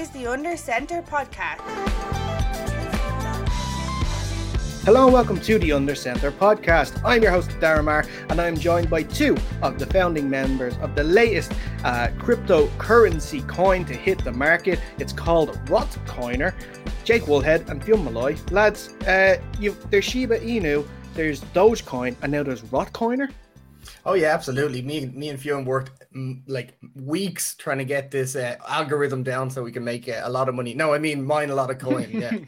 is the Under Center podcast. Hello and welcome to the Under Center podcast. I'm your host, Darren and I'm joined by two of the founding members of the latest uh, cryptocurrency coin to hit the market. It's called Rotcoiner, Jake Woolhead and Fionn Malloy. Lads, uh, there's Shiba Inu, there's Dogecoin, and now there's Rotcoiner. Oh yeah, absolutely. Me, me and Fionn worked mm, like weeks trying to get this uh, algorithm down so we can make uh, a lot of money. No, I mean mine a lot of coin. Yeah.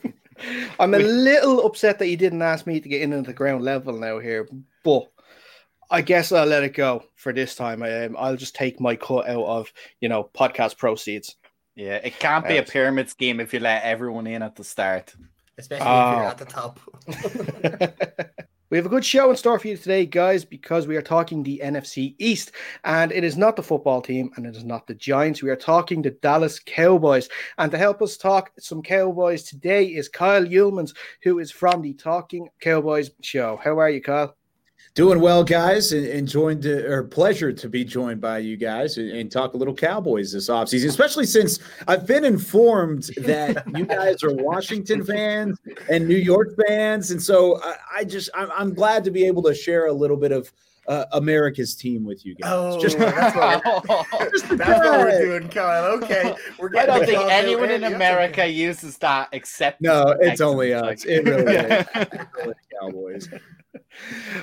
I'm a little upset that you didn't ask me to get in at the ground level now here, but I guess I'll let it go for this time. I, um, I'll just take my cut out of you know podcast proceeds. Yeah, it can't be a pyramid scheme if you let everyone in at the start, especially oh. if you're at the top. We have a good show in store for you today, guys, because we are talking the NFC East, and it is not the football team and it is not the Giants. We are talking the Dallas Cowboys. And to help us talk some Cowboys today is Kyle Youmans, who is from the Talking Cowboys show. How are you, Kyle? Doing well, guys, and, joined to, or pleasure to be joined by you guys and, and, talk a little Cowboys this offseason, especially since I've been informed that you guys are Washington fans and New York fans, and so I, I just I'm, I'm, glad to be able to share a little bit of. Uh, America's team with you guys. Oh, just, that's, what we're, just that's what we're doing, Kyle. Okay, we're I don't think anyone in America uses that except no, it's only us. It really is. Cowboys.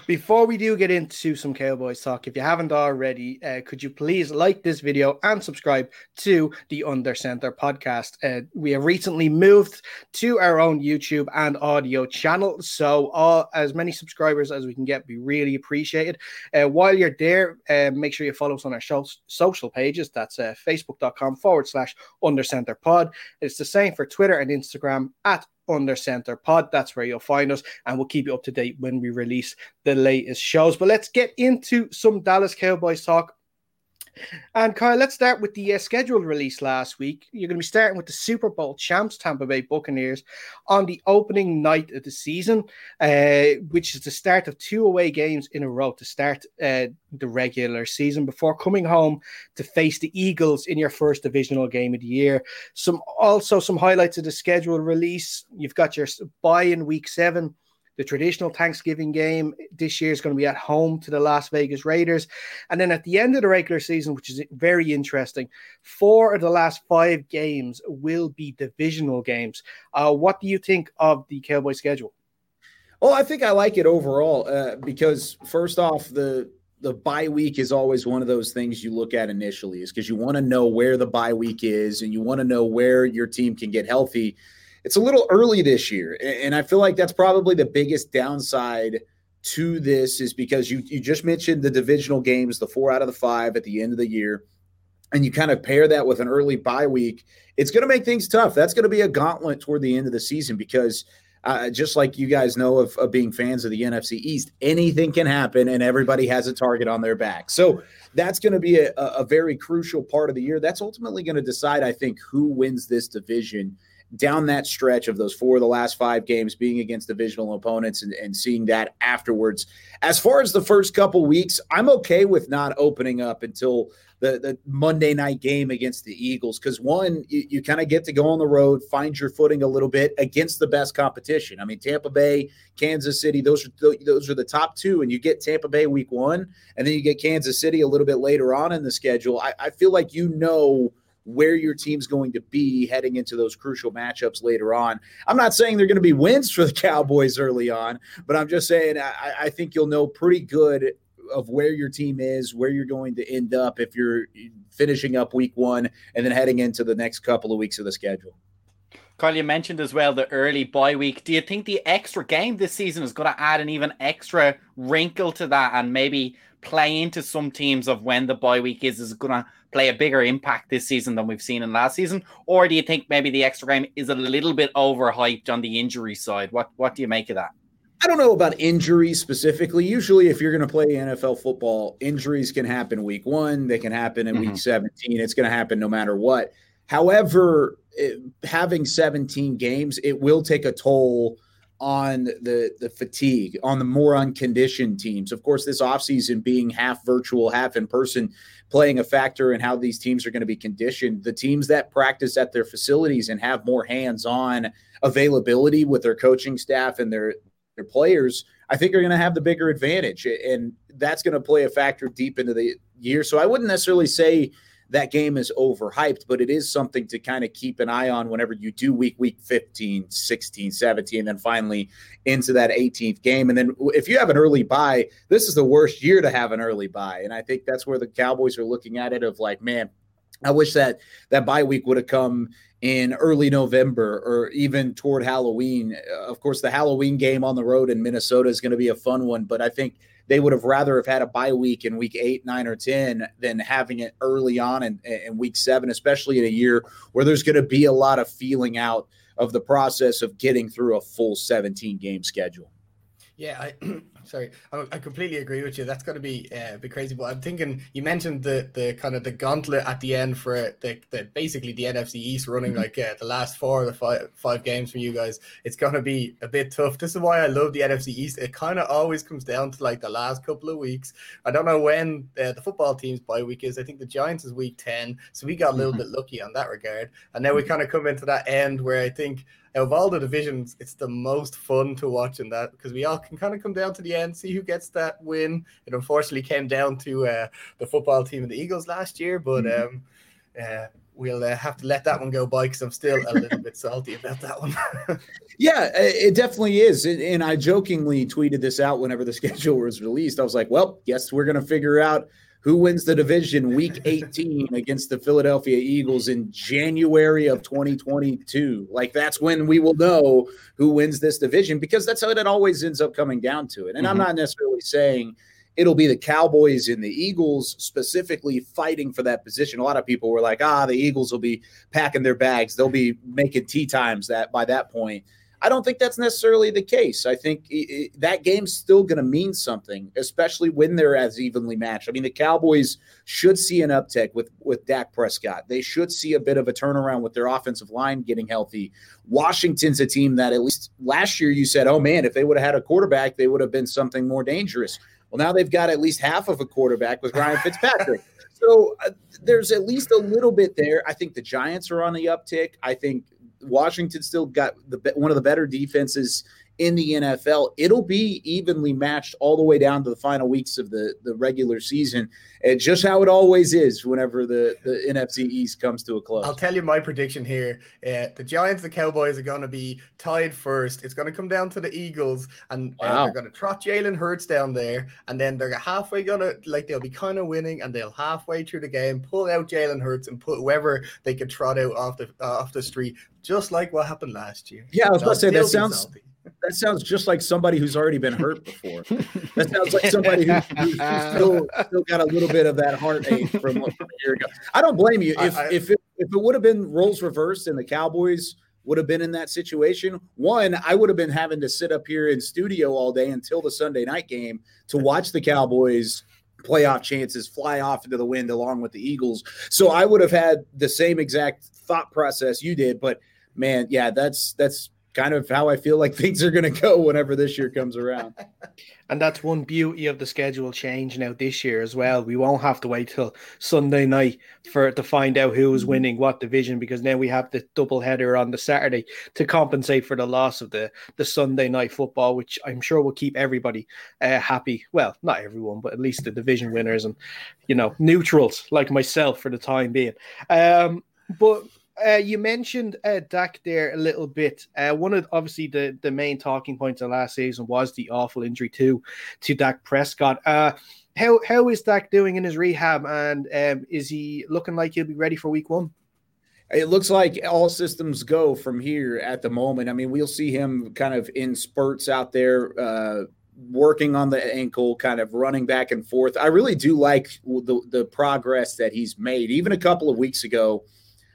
Before we do get into some Cowboys talk, if you haven't already, uh, could you please like this video and subscribe to the Under Center podcast? Uh, we have recently moved to our own YouTube and audio channel, so all, as many subscribers as we can get, be really appreciated. Uh, while you're there, uh, make sure you follow us on our social pages. That's uh, facebook.com forward slash Under Center Pod. It's the same for Twitter and Instagram at under center pod. That's where you'll find us, and we'll keep you up to date when we release the latest shows. But let's get into some Dallas Cowboys talk. And Kyle, let's start with the uh, scheduled release last week. You're going to be starting with the Super Bowl champs, Tampa Bay Buccaneers, on the opening night of the season, uh, which is the start of two away games in a row to start uh, the regular season before coming home to face the Eagles in your first divisional game of the year. Some also some highlights of the scheduled release. You've got your bye in week seven the traditional Thanksgiving game this year is going to be at home to the Las Vegas Raiders. And then at the end of the regular season, which is very interesting, four of the last five games will be divisional games. Uh, what do you think of the Cowboy schedule? Well, I think I like it overall uh, because first off, the the bye week is always one of those things you look at initially, is because you want to know where the bye week is and you want to know where your team can get healthy it's a little early this year. And I feel like that's probably the biggest downside to this is because you you just mentioned the divisional games, the four out of the five at the end of the year, and you kind of pair that with an early bye week. It's going to make things tough. That's going to be a gauntlet toward the end of the season because uh, just like you guys know of, of, being fans of the NFC East, anything can happen and everybody has a target on their back. So that's going to be a, a very crucial part of the year. That's ultimately going to decide, I think, who wins this division down that stretch of those four of the last five games being against divisional opponents and, and seeing that afterwards. As far as the first couple weeks, I'm okay with not opening up until the, the Monday night game against the Eagles because one, you, you kind of get to go on the road, find your footing a little bit against the best competition. I mean, Tampa Bay, Kansas City, those are the, those are the top two, and you get Tampa Bay week one, and then you get Kansas City a little bit later on in the schedule. I, I feel like you know where your team's going to be heading into those crucial matchups later on. I'm not saying they're going to be wins for the Cowboys early on, but I'm just saying I, I think you'll know pretty good of where your team is, where you're going to end up if you're finishing up week one and then heading into the next couple of weeks of the schedule. Carl, you mentioned as well the early bye week. Do you think the extra game this season is going to add an even extra wrinkle to that and maybe play into some teams of when the bye week is? Is going to play a bigger impact this season than we've seen in last season? Or do you think maybe the extra game is a little bit overhyped on the injury side? What What do you make of that? I don't know about injuries specifically. Usually, if you're going to play NFL football, injuries can happen week one, they can happen in mm-hmm. week 17. It's going to happen no matter what. However, it, having 17 games, it will take a toll on the the fatigue on the more unconditioned teams. Of course, this offseason being half virtual, half in person, playing a factor in how these teams are going to be conditioned. The teams that practice at their facilities and have more hands-on availability with their coaching staff and their their players, I think are going to have the bigger advantage, and that's going to play a factor deep into the year. So I wouldn't necessarily say that game is overhyped, but it is something to kind of keep an eye on whenever you do week week 15, 16, 17, and then finally into that 18th game. And then if you have an early bye, this is the worst year to have an early bye. And I think that's where the Cowboys are looking at it of like, man, I wish that that bye week would have come in early November or even toward Halloween. Of course, the Halloween game on the road in Minnesota is going to be a fun one, but I think they would have rather have had a bye week in week eight, nine, or 10 than having it early on in, in week seven, especially in a year where there's going to be a lot of feeling out of the process of getting through a full 17 game schedule. Yeah, I, sorry, I, I, completely agree with you. That's going to be uh, bit crazy. But I'm thinking you mentioned the the kind of the gauntlet at the end for the, the basically the NFC East running mm-hmm. like uh, the last four of the five five games for you guys. It's going to be a bit tough. This is why I love the NFC East. It kind of always comes down to like the last couple of weeks. I don't know when uh, the football team's bye week is. I think the Giants is week ten, so we got a little mm-hmm. bit lucky on that regard. And now we mm-hmm. kind of come into that end where I think of all the divisions, it's the most fun to watch in that because we all can kind of come down to the end, see who gets that win. It unfortunately came down to uh, the football team and the Eagles last year, but mm-hmm. um, uh, we'll uh, have to let that one go by because I'm still a little bit salty about that one. yeah, it definitely is. And I jokingly tweeted this out whenever the schedule was released. I was like, well, yes, we're going to figure out who wins the division week 18 against the Philadelphia Eagles in January of 2022. Like that's when we will know who wins this division because that's how it always ends up coming down to it. And mm-hmm. I'm not necessarily saying it'll be the Cowboys and the Eagles specifically fighting for that position. A lot of people were like, "Ah, the Eagles will be packing their bags. They'll be making tea times that by that point." I don't think that's necessarily the case. I think it, that game's still going to mean something, especially when they're as evenly matched. I mean, the Cowboys should see an uptick with with Dak Prescott. They should see a bit of a turnaround with their offensive line getting healthy. Washington's a team that at least last year you said, "Oh man, if they would have had a quarterback, they would have been something more dangerous." Well, now they've got at least half of a quarterback with Ryan Fitzpatrick. so uh, there's at least a little bit there. I think the Giants are on the uptick. I think Washington still got the one of the better defenses in the NFL. It'll be evenly matched all the way down to the final weeks of the, the regular season. And just how it always is whenever the, the NFC East comes to a close. I'll tell you my prediction here. Uh, the Giants and Cowboys are going to be tied first. It's going to come down to the Eagles, and uh, wow. they're going to trot Jalen Hurts down there, and then they're halfway going to, like, they'll be kind of winning, and they'll halfway through the game pull out Jalen Hurts and put whoever they could trot out off the, uh, off the street, just like what happened last year. Yeah, I was about to say, that sounds. Salty that sounds just like somebody who's already been hurt before. That sounds like somebody who, who's still, still got a little bit of that heartache from, from a year ago. I don't blame you. If I, if it, if it would have been roles reversed and the Cowboys would have been in that situation, one, I would have been having to sit up here in studio all day until the Sunday night game to watch the Cowboys playoff chances fly off into the wind along with the Eagles. So I would have had the same exact thought process you did, but man, yeah, that's that's kind of how I feel like things are going to go whenever this year comes around. and that's one beauty of the schedule change now this year as well. We won't have to wait till Sunday night for to find out who is mm-hmm. winning what division because now we have the double header on the Saturday to compensate for the loss of the the Sunday night football, which I'm sure will keep everybody uh, happy. Well, not everyone, but at least the division winners and you know neutrals like myself for the time being. Um, but uh, you mentioned uh, Dak there a little bit. Uh, one of obviously the, the main talking points of last season was the awful injury to to Dak Prescott. Uh, how how is Dak doing in his rehab, and um, is he looking like he'll be ready for Week One? It looks like all systems go from here at the moment. I mean, we'll see him kind of in spurts out there, uh, working on the ankle, kind of running back and forth. I really do like the the progress that he's made. Even a couple of weeks ago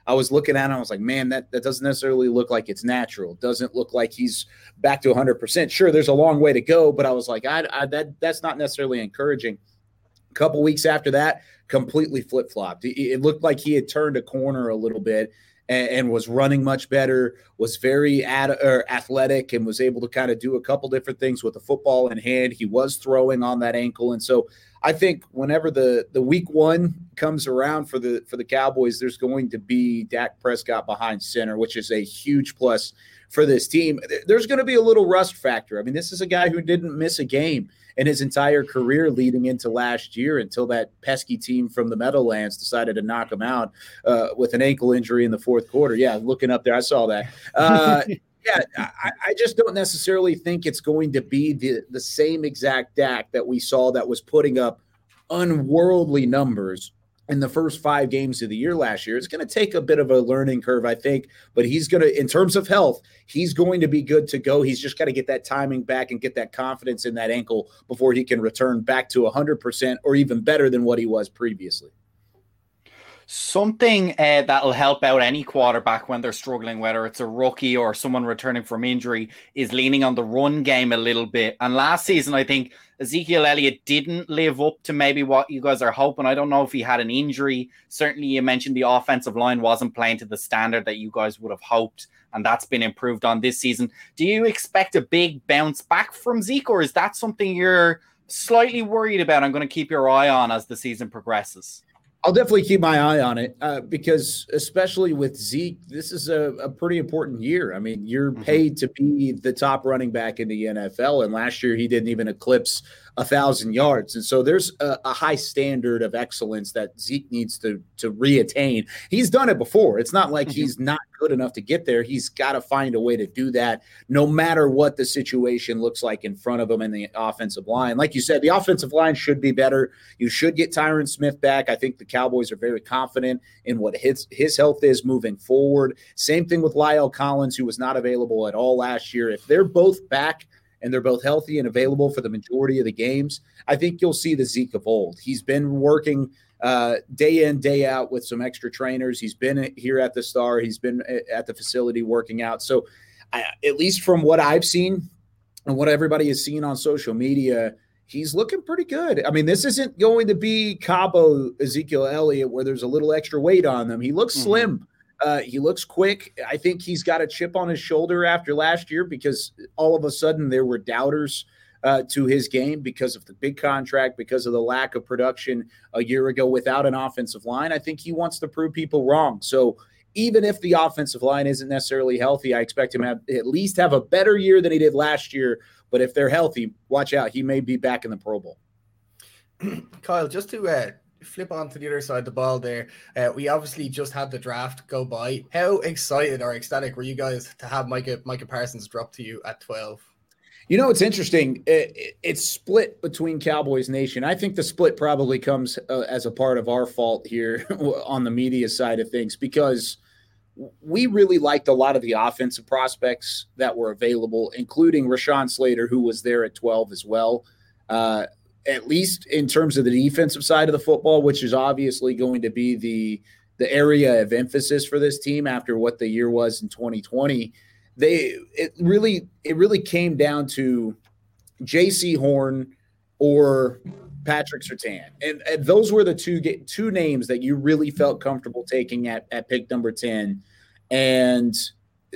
I was looking at him, I was like, man, that, that doesn't necessarily look like it's natural. Doesn't look like he's back to 100%. Sure, there's a long way to go, but I was like, I, I that that's not necessarily encouraging. A couple weeks after that, completely flip flopped. It, it looked like he had turned a corner a little bit and, and was running much better, was very ad, er, athletic, and was able to kind of do a couple different things with the football in hand. He was throwing on that ankle, and so I think whenever the the week one comes around for the for the Cowboys, there's going to be Dak Prescott behind center, which is a huge plus for this team. There's going to be a little rust factor. I mean, this is a guy who didn't miss a game in his entire career leading into last year until that pesky team from the Meadowlands decided to knock him out uh, with an ankle injury in the fourth quarter. Yeah, looking up there, I saw that. Uh, yeah, I, I, just don't necessarily think it's going to be the the same exact Dak that we saw that was putting up unworldly numbers in the first five games of the year last year. It's going to take a bit of a learning curve, I think, but he's going to, in terms of health, he's going to be good to go. He's just got to get that timing back and get that confidence in that ankle before he can return back to 100% or even better than what he was previously. Something uh, that'll help out any quarterback when they're struggling, whether it's a rookie or someone returning from injury, is leaning on the run game a little bit. And last season, I think Ezekiel Elliott didn't live up to maybe what you guys are hoping. I don't know if he had an injury. Certainly, you mentioned the offensive line wasn't playing to the standard that you guys would have hoped, and that's been improved on this season. Do you expect a big bounce back from Zeke, or is that something you're slightly worried about? I'm going to keep your eye on as the season progresses. I'll definitely keep my eye on it uh, because, especially with Zeke, this is a, a pretty important year. I mean, you're mm-hmm. paid to be the top running back in the NFL, and last year he didn't even eclipse a thousand yards. And so there's a, a, high standard of excellence that Zeke needs to to reattain. He's done it before. It's not like mm-hmm. he's not good enough to get there. He's got to find a way to do that, no matter what the situation looks like in front of him in the offensive line. Like you said, the offensive line should be better. You should get Tyron Smith back. I think the Cowboys are very confident in what his his health is moving forward. Same thing with La'el Collins, who was not available at all last year. If they're both back and they're both healthy and available for the majority of the games, I think you'll see the Zeke of old. He's been working uh, day in, day out with some extra trainers. He's been here at the Star, he's been at the facility working out. So, I, at least from what I've seen and what everybody has seen on social media, he's looking pretty good. I mean, this isn't going to be Cabo Ezekiel Elliott where there's a little extra weight on them. He looks mm-hmm. slim. Uh, he looks quick. I think he's got a chip on his shoulder after last year because all of a sudden there were doubters uh, to his game because of the big contract, because of the lack of production a year ago without an offensive line. I think he wants to prove people wrong. So even if the offensive line isn't necessarily healthy, I expect him to have, at least have a better year than he did last year. But if they're healthy, watch out. He may be back in the Pro Bowl. Kyle, just to uh, flip on to the other side of the ball there, uh, we obviously just had the draft go by. How excited or ecstatic were you guys to have Micah Micah Parsons drop to you at 12? You know, it's interesting. It, it's split between Cowboys Nation. I think the split probably comes uh, as a part of our fault here on the media side of things because we really liked a lot of the offensive prospects that were available, including Rashawn Slater, who was there at 12 as well. Uh, at least in terms of the defensive side of the football, which is obviously going to be the the area of emphasis for this team after what the year was in 2020. They it really it really came down to Jaycee Horn or Patrick Surtain, and, and those were the two two names that you really felt comfortable taking at at pick number ten, and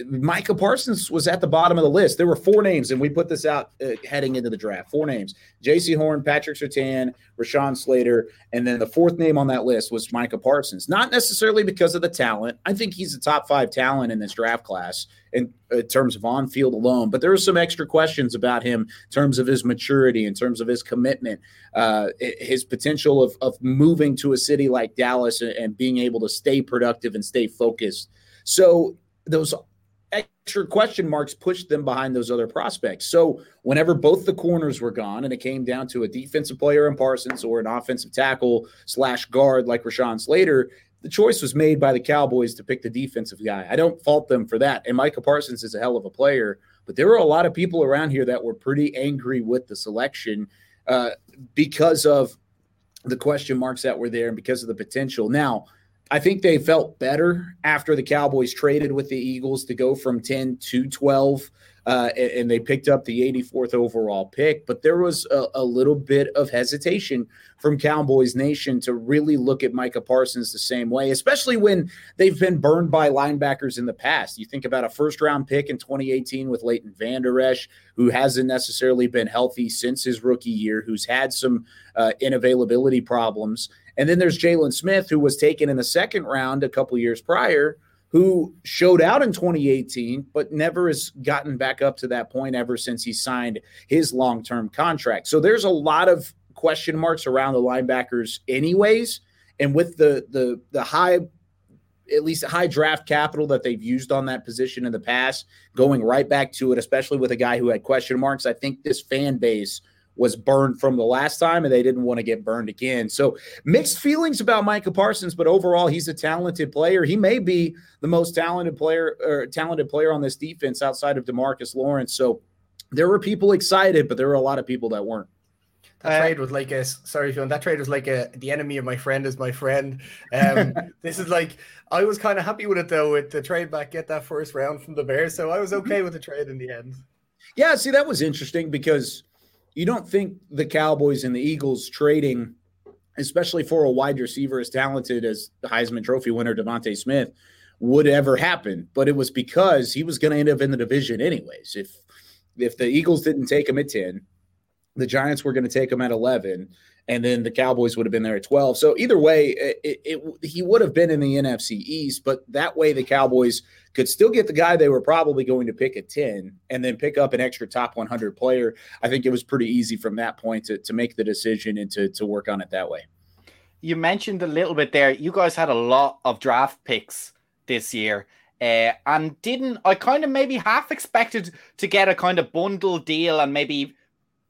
Micah Parsons was at the bottom of the list. There were four names, and we put this out uh, heading into the draft. Four names: Jaycee Horn, Patrick Surtain, Rashawn Slater, and then the fourth name on that list was Micah Parsons. Not necessarily because of the talent. I think he's a top five talent in this draft class in, in terms of on-field alone. But there are some extra questions about him in terms of his maturity, in terms of his commitment, uh, his potential of of moving to a city like Dallas and, and being able to stay productive and stay focused. So those question marks pushed them behind those other prospects. So whenever both the corners were gone and it came down to a defensive player in Parsons or an offensive tackle slash guard like Rashawn Slater, the choice was made by the Cowboys to pick the defensive guy. I don't fault them for that. And Micah Parsons is a hell of a player, but there were a lot of people around here that were pretty angry with the selection uh, because of the question marks that were there and because of the potential. Now, I think they felt better after the Cowboys traded with the Eagles to go from 10 to 12 uh, and, and, they picked up the 84th overall pick. But there was a, a, little bit of hesitation from Cowboys Nation to really look at Micah Parsons the same way, especially when they've been burned by linebackers in the past. You think about a first round pick in 2018 with Leighton Vander Esch, who hasn't necessarily been healthy since his rookie year, who's had some uh, inavailability problems. And then there's Jaylon Smith, who was taken in the second round a couple years prior who showed out in 2018, but never has gotten back up to that point ever since he signed his long term contract. So there's a lot of question marks around the linebackers, anyways. And with the the the high, at least high draft capital that they've used on that position in the past, going right back to it, especially with a guy who had question marks, I think this fan base was burned from the last time and they didn't want to get burned again. So mixed feelings about Micah Parsons, but overall he's a talented player. He may be the most talented player or talented player on this defense outside of Demarcus Lawrence. So there were people excited, but there were a lot of people that weren't. That uh, trade was like a sorry, Sean. That trade was like a the enemy of my friend is my friend. Um, this is like I was kind of happy with it though, with the trade back, get that first round from the Bears. So I was mm-hmm. okay with the trade in the end. Yeah, see, that was interesting because you don't think the Cowboys and the Eagles trading, especially for a wide receiver as talented as the Heisman Trophy winner DeVonta Smith, would ever happen. But it was because he was going to end up in the division anyways. If if the Eagles didn't take him at ten, the Giants were going to take him at eleven, and then the Cowboys would have been there at 12. So either way, it, it, he would have been in the NFC East, but that way the Cowboys could still get the guy they were probably going to pick at 10 and then pick up an extra top 100 player. I think it was pretty easy from that point to, to make the decision and to, to work on it that way. You mentioned a little bit there. You guys had a lot of draft picks this year. Uh, and didn't I kind of maybe half expected to get a kind of bundle deal and maybe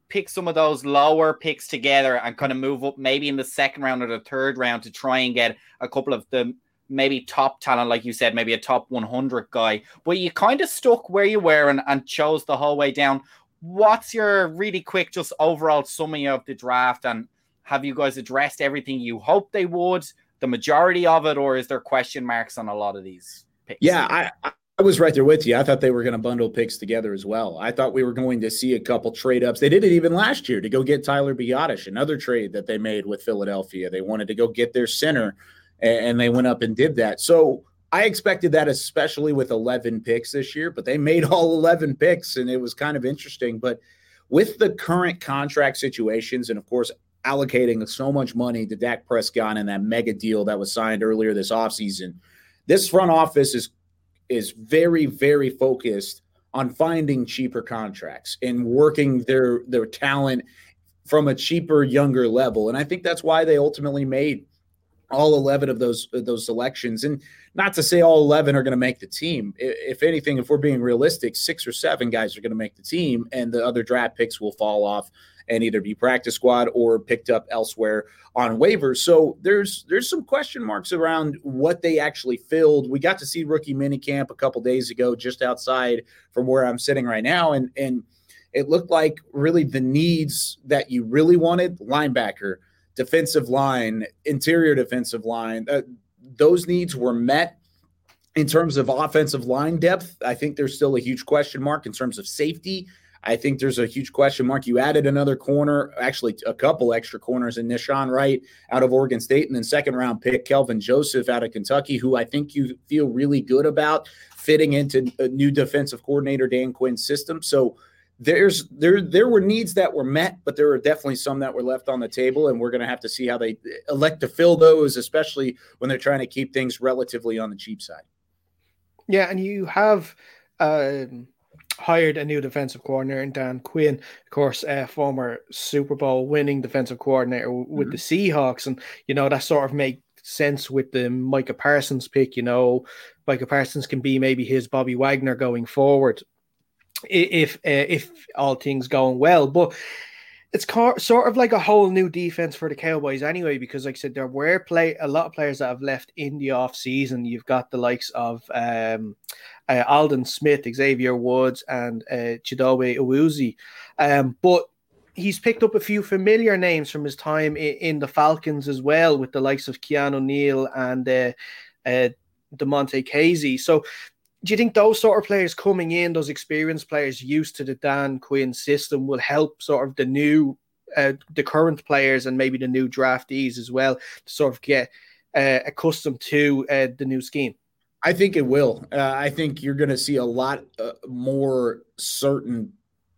pick some of those lower picks together and kind of move up maybe in the second round or the third round to try and get a couple of the maybe top talent, like you said, maybe a top 100 guy. But you kind of stuck where you were and, and chose the whole way down. What's your really quick, just overall summary of the draft? And have you guys addressed everything you hoped they would, the majority of it, or is there question marks on a lot of these picks? Yeah, I, I was right there with you. I thought they were going to bundle picks together as well. I thought we were going to see a couple trade ups. They did it even last year to go get Tyler Biadasz, another trade that they made with Philadelphia. They wanted to go get their center, and they went up and did that. So I expected that, especially with 11 picks this year, but they made all 11 picks, and it was kind of interesting. But with the current contract situations, and of course, allocating so much money to Dak Prescott and that mega deal that was signed earlier this offseason, this front office is is very, very focused on finding cheaper contracts and working their their talent from a cheaper, younger level. And I think that's why they ultimately made all 11 of those those selections and not to say all 11 are going to make the team if anything if we're being realistic six or seven guys are going to make the team and the other draft picks will fall off and either be practice squad or picked up elsewhere on waivers. So there's there's some question marks around what they actually filled. We got to see rookie minicamp a couple days ago, just outside from where I'm sitting right now, and and it looked like really the needs that you really wanted linebacker, defensive line, interior defensive line. Uh, those needs were met. In terms of offensive line depth, I think there's still a huge question mark in terms of safety. I think there's a huge question mark. You added another corner, actually a couple extra corners in Nahshon Wright out of Oregon State, and then second round pick Kelvin Joseph out of Kentucky, who I think you feel really good about fitting into a new defensive coordinator Dan Quinn's system. So there's there there were needs that were met, but there were definitely some that were left on the table, and we're going to have to see how they elect to fill those, especially when they're trying to keep things relatively on the cheap side. Yeah, and you have. Um hired a new defensive coordinator in Dan Quinn, of course, uh, former Super Bowl winning defensive coordinator with mm-hmm. the Seahawks, and you know that sort of make sense with the Micah Parsons pick. You know, Micah Parsons can be maybe his Bobby Wagner going forward if uh, if all things going well, but it's sort of like a whole new defense for the Cowboys anyway, because like I said, there were play a lot of players that have left in the off season. You've got the likes of um, uh, Aldon Smith, Xavier Woods, and uh, Chidobe. Um, but he's picked up a few familiar names from his time in, in the Falcons as well, with the likes of Keanu Neal and uh, uh, Damontae Kazee. So do you think those sort of players coming in, those experienced players used to the Dan Quinn system, will help sort of the new, uh, the current players and maybe the new draftees as well to sort of get uh, accustomed to uh, the new scheme? I think it will. Uh, I think you're going to see a lot uh, more certain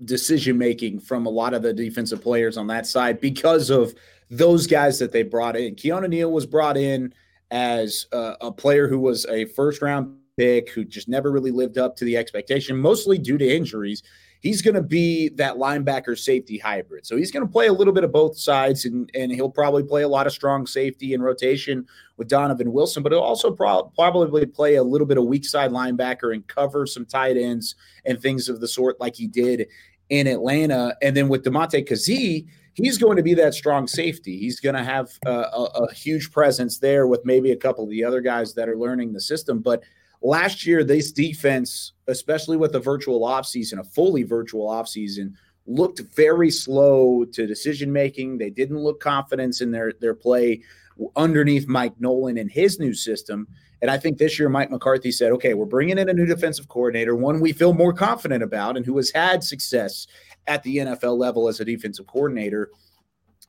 decision making from a lot of the defensive players on that side because of those guys that they brought in. Keanu Neal was brought in as uh, a player who was a first round pick who just never really lived up to the expectation, mostly due to injuries. He's going to be that linebacker safety hybrid. So he's going to play a little bit of both sides, and, and he'll probably play a lot of strong safety and rotation with Donovan Wilson, but he'll also pro- probably play a little bit of weak side linebacker and cover some tight ends and things of the sort like he did in Atlanta. And then with Damontae Kazee, he's going to be that strong safety. He's going to have a, a, a, huge presence there with maybe a couple of the other guys that are learning the system. But last year, this defense, especially with a virtual offseason, a fully virtual offseason, looked very slow to decision making. They didn't look confidence in their their play underneath Mike Nolan and his new system. And I think this year, Mike McCarthy said, okay, we're bringing in a new defensive coordinator, one we feel more confident about and who has had success at the NFL level as a defensive coordinator.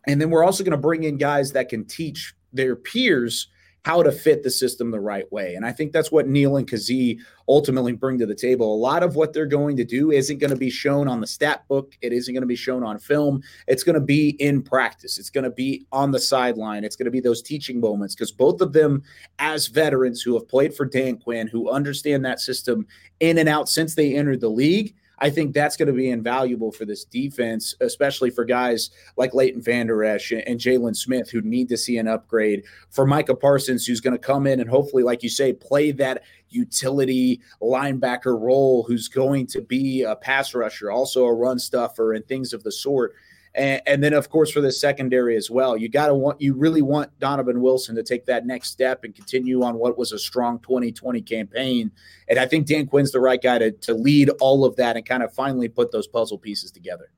And then we're also going to bring in guys that can teach their peers how to fit the system the right way. And I think that's what Neal and Kazee ultimately bring to the table. A lot of what they're going to do isn't going to be shown on the stat book, it isn't going to be shown on film. It's going to be in practice, it's going to be on the sideline, it's going to be those teaching moments because both of them, as veterans who have played for Dan Quinn, who understand that system in and out since they entered the league I think that's going to be invaluable for this defense, especially for guys like Leighton Vander Esch and Jaylon Smith who need to see an upgrade. For Micah Parsons, who's going to come in and hopefully, like you say, play that utility linebacker role, who's going to be a pass rusher, also a run stuffer, and things of the sort. And, and, then, of course, for the secondary as well, you got to want you really want Donovan Wilson to take that next step and continue on what was a strong 2020 campaign. And I think Dan Quinn's the right guy to, to lead all of that and kind of finally put those puzzle pieces together.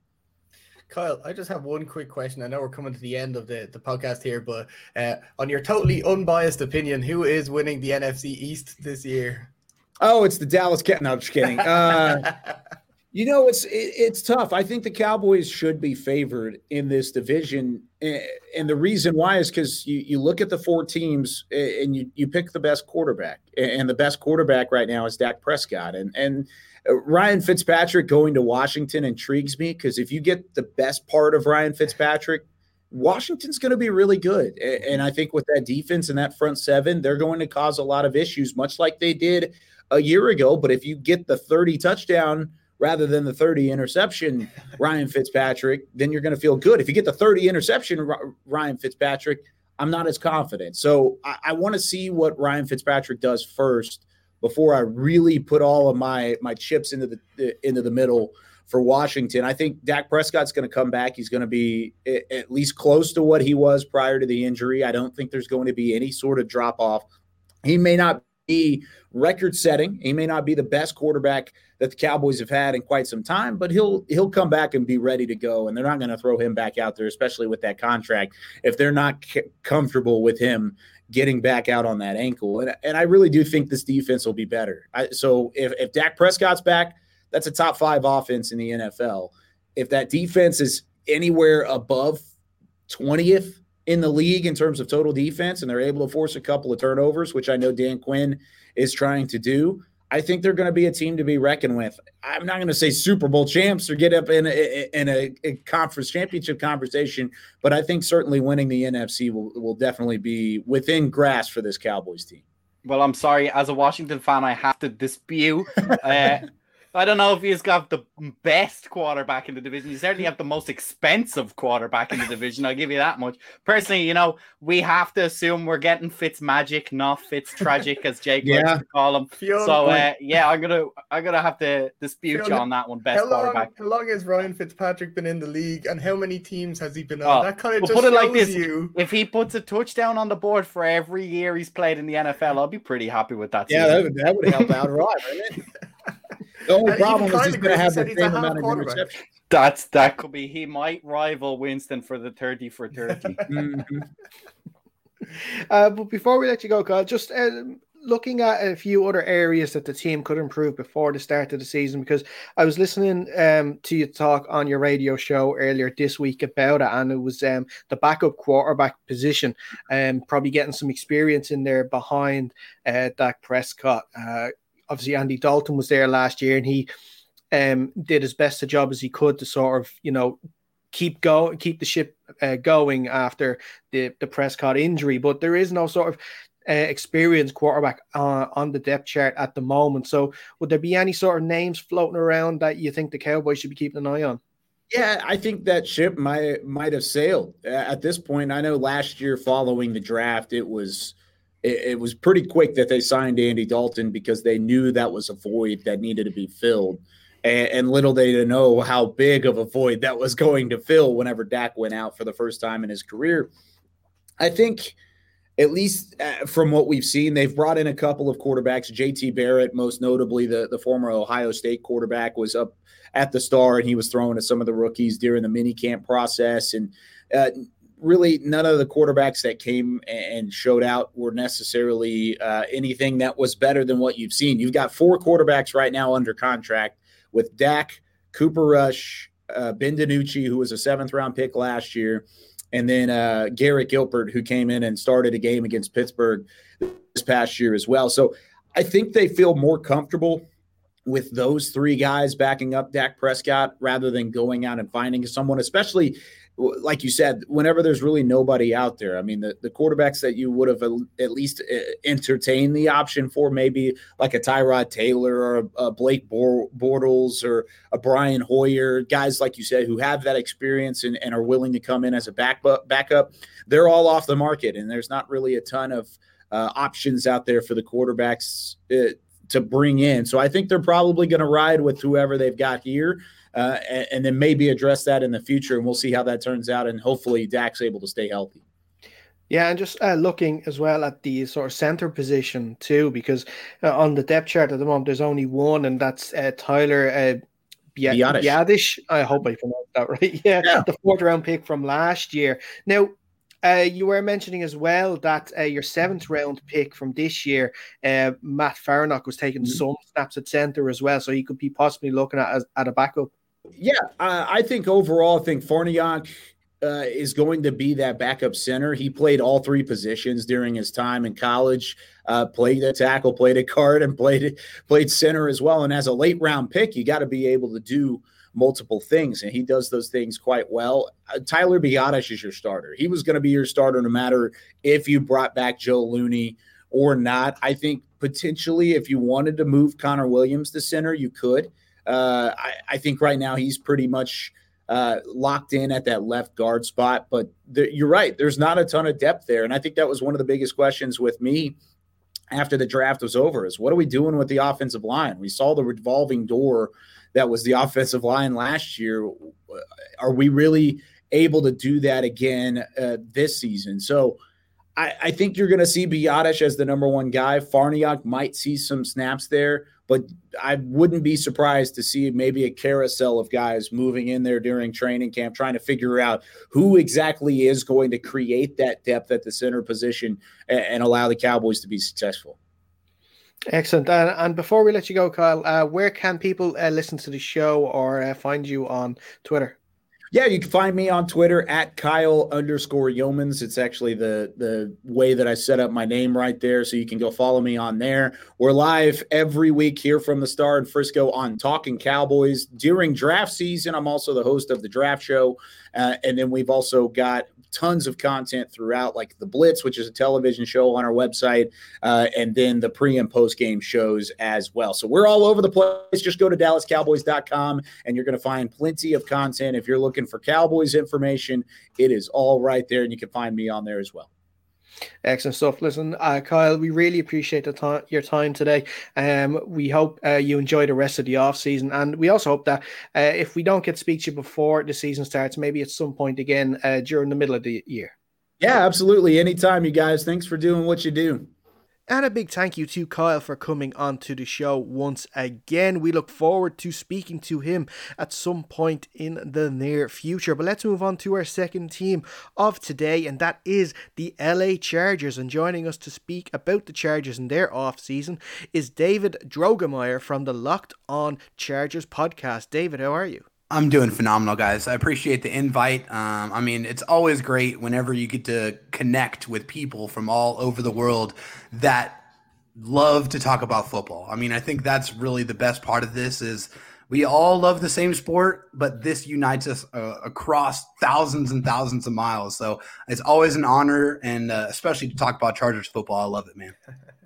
Kyle, I just have one quick question. I know we're coming to the end of the, the podcast here, but uh, on your totally unbiased opinion, who is winning the NFC East this year? Oh, it's the Dallas. No, I'm just kidding. Uh, You know, it's it, it's tough. I think the Cowboys should be favored in this division, and the reason why is because you, you look at the four teams and you you pick the best quarterback, and the best quarterback right now is Dak Prescott, and and uh, Ryan Fitzpatrick going to Washington intrigues me because if you get the best part of Ryan Fitzpatrick, Washington's going to be really good, and I think with that defense and that front seven, they're going to cause a lot of issues, much like they did a year ago. But if you get the thirty touchdown rather than the 30 interception Ryan Fitzpatrick, then you're going to feel good. If you get the 30 interception Ryan Fitzpatrick, I'm not as confident. So I, I want to see what Ryan Fitzpatrick does first before I really put all of my my chips into the into the middle for Washington. I think Dak Prescott's going to come back. He's going to be at least close to what he was prior to the injury. I don't think there's going to be any sort of drop off. He may not be record setting. He may not be the best quarterback that the Cowboys have had in quite some time, but he'll he'll come back and be ready to go. And they're not going to throw him back out there, especially with that contract, if they're not c- comfortable with him getting back out on that ankle. And, and I really do think this defense will be better. I, so if, if Dak Prescott's back, that's a top five offense in the NFL. If that defense is anywhere above 20th in the league in terms of total defense, and they're able to force a couple of turnovers, which I know Dan Quinn is trying to do. I think they're going to be a team to be reckoned with. I'm not going to say Super Bowl champs or get up in a, in a, a, conference championship conversation, but I think certainly winning the NFC will, will definitely be within grasp for this Cowboys team. Well, I'm sorry. As a Washington fan, I have to dispute. Uh, I don't know if he's got the best quarterback in the division. He certainly have the most expensive quarterback in the division. I'll give you that much. Personally, you know, we have to assume we're getting Fitz magic, not Fitz tragic, as Jake yeah. likes to call him. Fiona, so uh, yeah, I'm gonna I'm gonna have to dispute Fiona, you on that one. Best how long, quarterback. How long has Ryan Fitzpatrick been in the league, and how many teams has he been on? Oh, that kind of we'll put it like this: you. if he puts a touchdown on the board for every year he's played in the NFL, I'll be pretty happy with that. Yeah, that would, that would help out a lot, wouldn't it? The only problem is he's going to have the same amount of interceptions. That's that could be. He might rival Winston for the thirty for 30 mm-hmm. uh, but before we let you go, Kyle, just uh, looking at a few other areas that the team could improve before the start of the season, because I was listening um, to you talk on your radio show earlier this week about it, and it was um, the backup quarterback position, and um, probably getting some experience in there behind uh, Dak Prescott. Uh, obviously, Andy Dalton was there last year, and he um, did as best a job as he could to sort of, you know, keep go keep the ship uh, going after the the Prescott injury. But there is no sort of uh, experienced quarterback uh, on the depth chart at the moment. So, would there be any sort of names floating around that you think the Cowboys should be keeping an eye on? Yeah, I think that ship might might have sailed at this point. I know last year, following the draft, it was it, it was pretty quick that they signed Andy Dalton because they knew that was a void that needed to be filled. And, and, little they didn't know how big of a void that was going to fill whenever Dak went out for the first time in his career. I think, at least uh, from what we've seen, they've brought in a couple of quarterbacks. JT Barrett, most notably the, the former Ohio State quarterback, was up at the star and he was throwing to some of the rookies during the mini camp process. And uh, really, none of the quarterbacks that came and showed out were necessarily uh, anything that was better than what you've seen. You've got four quarterbacks right now under contract with Dak, Cooper Rush, uh, Ben DiNucci, who was a seventh round pick last year, and then uh, Garrett Gilbert, who came in and started a game against Pittsburgh this past year as well. So I think they feel more comfortable with those three guys backing up Dak Prescott rather than going out and finding someone, especially like you said, whenever there's really nobody out there, I mean, the, the quarterbacks that you would have at least uh, entertained the option for, maybe like a Tyrod Taylor or a, Blake Bortles or a Brian Hoyer, guys like you said, who have that experience and, and are willing to come in as a backup, backup, they're all off the market. And there's not really a ton of uh, options out there for the quarterbacks uh, to bring in. So I think they're probably going to ride with whoever they've got here uh, and, and, then maybe address that in the future. And we'll see how that turns out. And hopefully, Dak's able to stay healthy. Yeah, and just uh, looking as well at the sort of center position too, because uh, on the depth chart at the moment, there's only one, and that's uh, Tyler uh, Biadasz. I hope I pronounced that right. Yeah, yeah, the fourth round pick from last year. Now, uh, you were mentioning as well that uh, your seventh round pick from this year, uh, Matt Farniok, was taking mm-hmm. some snaps at center as well, so he could be possibly looking at at a backup. Yeah, I think overall, I think Farniok uh, is going to be that backup center. He played all three positions during his time in college. Uh, played a tackle, played a guard, and played played center as well. And as a late round pick, you got to be able to do multiple things, and he does those things quite well. Uh, Tyler Biadasz is your starter. He was going to be your starter no matter if you brought back Joe Looney or not. I think potentially if you wanted to move Connor Williams to center, you could. Uh, I, I, think right now he's pretty much uh, locked in at that left guard spot. But the, you're right, there's not a ton of depth there, and I think that was one of the biggest questions with me after the draft was over: is what are we doing with the offensive line? We saw the revolving door that was the offensive line last year. Are we really able to do that again uh, this season? So. I, I, think you're going to see Biadasz as the number one guy. Farniok might see some snaps there, but I wouldn't be surprised to see maybe a carousel of guys moving in there during training camp, trying to figure out who exactly is going to create that depth at the center position and, and allow the Cowboys to be successful. Excellent. And before we let you go, Kyle, uh, where can people uh, listen to the show or uh, find you on Twitter? Yeah, you can find me on Twitter at Kyle underscore Youmans. It's actually the the way that I set up my name right there, so you can go follow me on there. We're live every week here from the Star in Frisco on Talking Cowboys during draft season. I'm also the host of the Draft Show, uh, and then we've also got tons of content throughout, like the Blitz, which is a television show on our website, uh, and then the pre and post game shows as well. So we're all over the place. Just go to DallasCowboys.com and you're going to find plenty of content. If you're looking for Cowboys information, it is all right there, and you can find me on there as well. Excellent stuff. Listen, uh, Kyle, we really appreciate time, your time today. Um, we hope uh, you enjoy the rest of the off season, and we also hope that uh, if we don't get to speak to you before the season starts, maybe at some point again uh, during the middle of the year. Yeah, absolutely. Anytime, you guys. Thanks for doing what you do. And a big thank you to Kyle for coming on to the show once again. We look forward to speaking to him at some point in the near future. But let's move on to our second team of today, and that is the LA Chargers. And joining us to speak about the Chargers and their off season is David Drogemeyer from the Locked On Chargers podcast. David, how are you? I'm doing phenomenal, guys. I appreciate the invite. Um, I mean, it's always great whenever you get to connect with people from all over the world that love to talk about football. I mean, I think that's really the best part of this is we all love the same sport, but this unites us uh, across thousands and thousands of miles. So it's always an honor, and uh, especially to talk about Chargers football. I love it, man.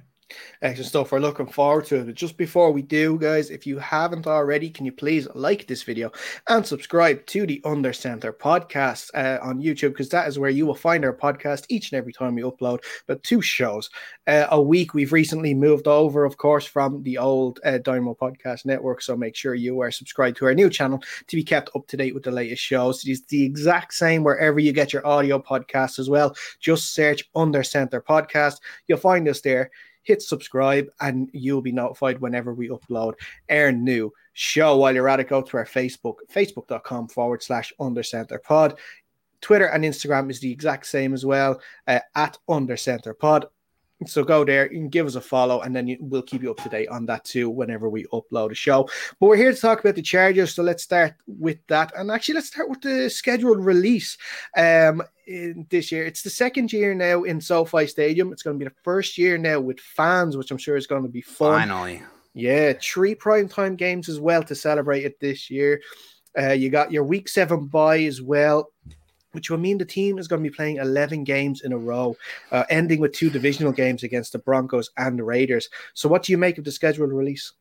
Excellent stuff. We're looking forward to it. But just before we do, guys, if you haven't already, can you please like this video and subscribe to the Under Center podcast uh, on YouTube? Because that is where you will find our podcast each and every time we upload. But two shows uh, a week. We've recently moved over, of course, from the old uh, Dynamo Podcast Network. So make sure you are subscribed to our new channel to be kept up to date with the latest shows. It is the exact same wherever you get your audio podcasts as well. Just search Under Center Podcast. You'll find us there hit subscribe and you'll be notified whenever we upload our new show. While you're at it, go to our Facebook, facebook.com forward slash undercenter pod. Twitter and Instagram is the exact same as well uh, at undercenter pod. So go there, you can give us a follow, and then you, we'll keep you up to date on that too whenever we upload a show. But we're here to talk about the Chargers, so let's start with that. And actually, let's start with the scheduled release um, in this year. It's the second year now in SoFi Stadium. It's going to be the first year now with fans, which I'm sure is going to be fun. Finally, yeah, three primetime games as well to celebrate it this year. Uh, you got your week seven bye as well which will mean the team is going to be playing 11 games in a row, uh, ending with two divisional games against the Broncos and the Raiders. So, what do you make of the scheduled release?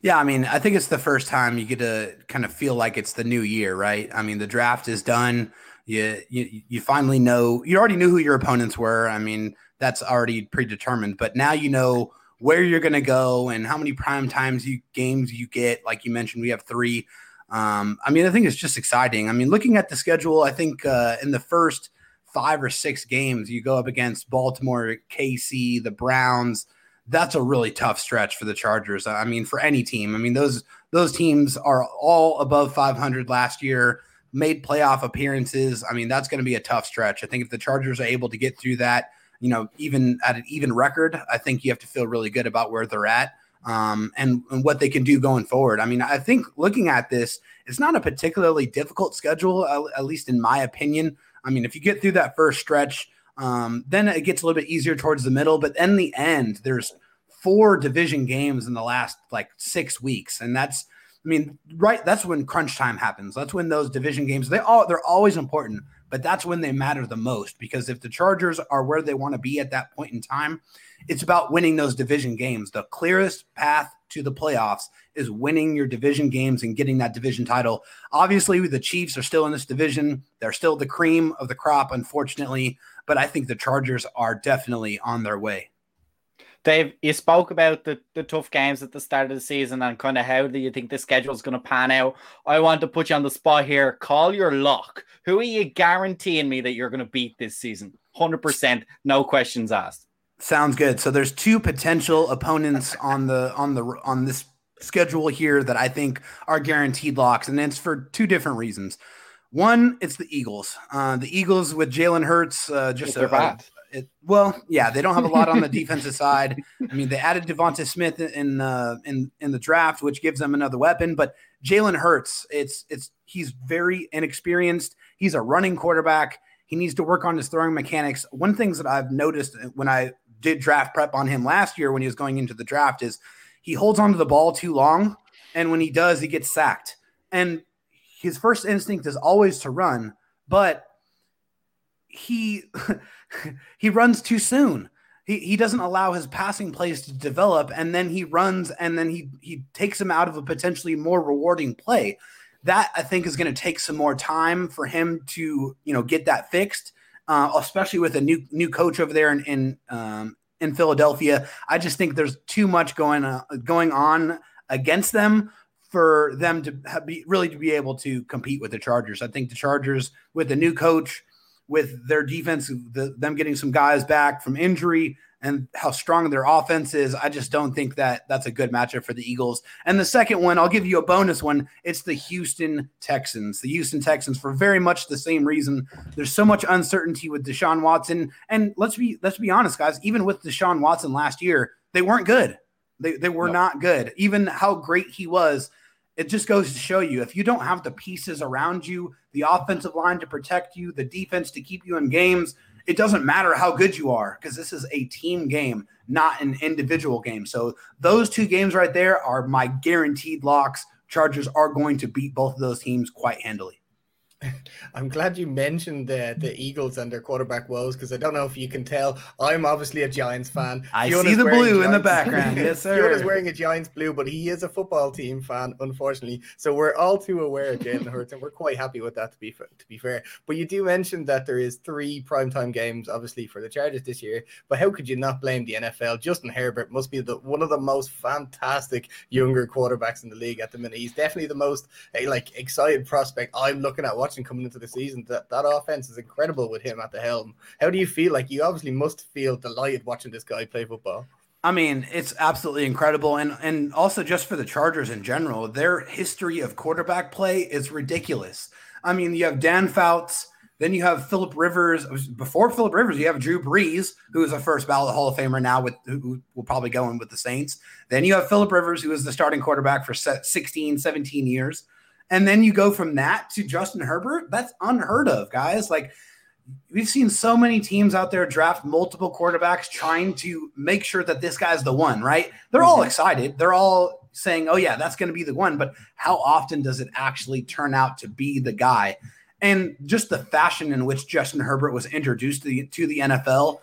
Yeah, I mean, I think it's the first time you get to kind of feel like it's the new year, right? I mean, the draft is done. You, you you finally know you already knew who your opponents were. I mean, that's already predetermined, but now you know where you're going to go and how many prime times you games you get. Like you mentioned, we have three. Um, I mean, I think it's just exciting. I mean, looking at the schedule, I think uh, in the first five or six games, you go up against Baltimore, KC, the Browns. That's a really tough stretch for the Chargers. I mean, for any team. I mean, those those teams are all above 500 last year, made playoff appearances. I mean, that's going to be a tough stretch. I think if the Chargers are able to get through that, you know, even at an even record, I think you have to feel really good about where they're at um, and, and what they can do going forward. I mean, I think looking at this, it's not a particularly difficult schedule, at, at least in my opinion. I mean, if you get through that first stretch, um, then it gets a little bit easier towards the middle. But in the end, there's four division games in the last like six weeks, and that's I mean, right? That's when crunch time happens. That's when those division games they all they're always important, but that's when they matter the most because if the Chargers are where they want to be at that point in time, it's about winning those division games. The clearest path to the playoffs is winning your division games and getting that division title. Obviously, the Chiefs are still in this division. They're still the cream of the crop, unfortunately, but I think the Chargers are definitely on their way. Dave, you spoke about the, the tough games at the start of the season and kind of how do you think the schedule is going to pan out? I want to put you on the spot here. Call your lock. Who are you guaranteeing me that you're going to beat this season? 100%, no questions asked. Sounds good. So there's two potential opponents on the on the on this schedule here that I think are guaranteed locks, and it's for two different reasons. One, it's the Eagles. Uh, the Eagles with Jalen Hurts, uh, just a, a, it, well, yeah, they don't have a lot on the defensive side. I mean, they added Devonta Smith in uh, in in the draft, which gives them another weapon. But Jalen Hurts, it's it's he's very inexperienced. He's a running quarterback. He needs to work on his throwing mechanics. One things that I've noticed when I did draft prep on him last year when he was going into the draft is he holds onto the ball too long. And when he does, he gets sacked. And his first instinct is always to run, but he he runs too soon. He, he doesn't allow his passing plays to develop, and then he runs, and then he he takes him out of a potentially more rewarding play. That I think is going to take some more time for him to you know get that fixed uh, especially with a new new coach over there in in, um, in Philadelphia. I just think there's too much going uh, going on against them for them to be really to be able to compete with the Chargers. I think the Chargers with the new coach, with their defense, the, them getting some guys back from injury, and how strong their offense is, I just don't think that that's a good matchup for the Eagles. And the second one, I'll give you a bonus one. It's the Houston Texans. The Houston Texans for very much the same reason. There's so much uncertainty with Deshaun Watson, and let's be let's be honest, guys. Even with Deshaun Watson last year, they weren't good. They they were no. not good. Even how great he was, it just goes to show you if you don't have the pieces around you, the offensive line to protect you, the defense to keep you in games it doesn't matter how good you are because this is a team game, not an individual game. So those two games right there are my guaranteed locks. Chargers are going to beat both of those teams quite handily. I'm glad you mentioned the the Eagles and their quarterback woes because I don't know if you can tell. I'm obviously a Giants fan. I Fiona's see the blue Giants. in the background. yes, sir. Fiona's wearing a Giants blue, but he is a football team fan, unfortunately. So we're all too aware of Jalen Hurts, and we're quite happy with that. To be to be fair, but you do mention that there is three primetime games, obviously for the Chargers this year. But how could you not blame the NFL? Justin Herbert must be the one of the most fantastic younger quarterbacks in the league at the minute. He's definitely the most eh, like excited prospect I'm looking at watching coming into the season. That that offense is incredible with him at the helm. How do you feel? Like you obviously must feel delighted watching this guy play football. I mean, it's absolutely incredible, and and also just for the Chargers in general, their history of quarterback play is ridiculous. I mean, you have Dan Fouts, then you have Philip Rivers. Before Philip Rivers, you have Drew Brees, who is a first ballot Hall of Famer now, with who will probably go in with the Saints. Then you have Philip Rivers, who is the starting quarterback for 16, 17 years. And then you go from that to Justin Herbert. That's unheard of, guys. Like we've seen so many teams out there draft multiple quarterbacks trying to make sure that this guy's the one, right? They're all mm-hmm. excited. They're all saying, "Oh yeah, that's going to be the one." But how often does it actually turn out to be the guy? And just the fashion in which Justin Herbert was introduced to the, to the NFL,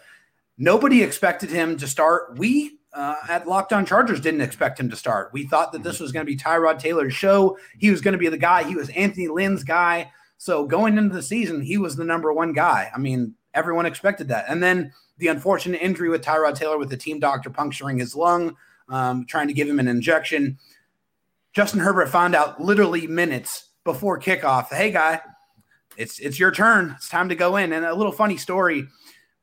nobody expected him to start. We uh, at Locked On Chargers didn't expect him to start. We thought that this mm-hmm. was going to be Tyrod Taylor's show. He was going to be the guy. He was Anthony Lynn's guy. So going into the season, he was the number one guy. I mean, everyone expected that. And then the unfortunate injury with Tyrod Taylor, with the team doctor puncturing his lung, um, trying to give him an injection. Justin Herbert found out literally minutes before kickoff. Hey, guy, it's it's your turn. It's time to go in. And a little funny story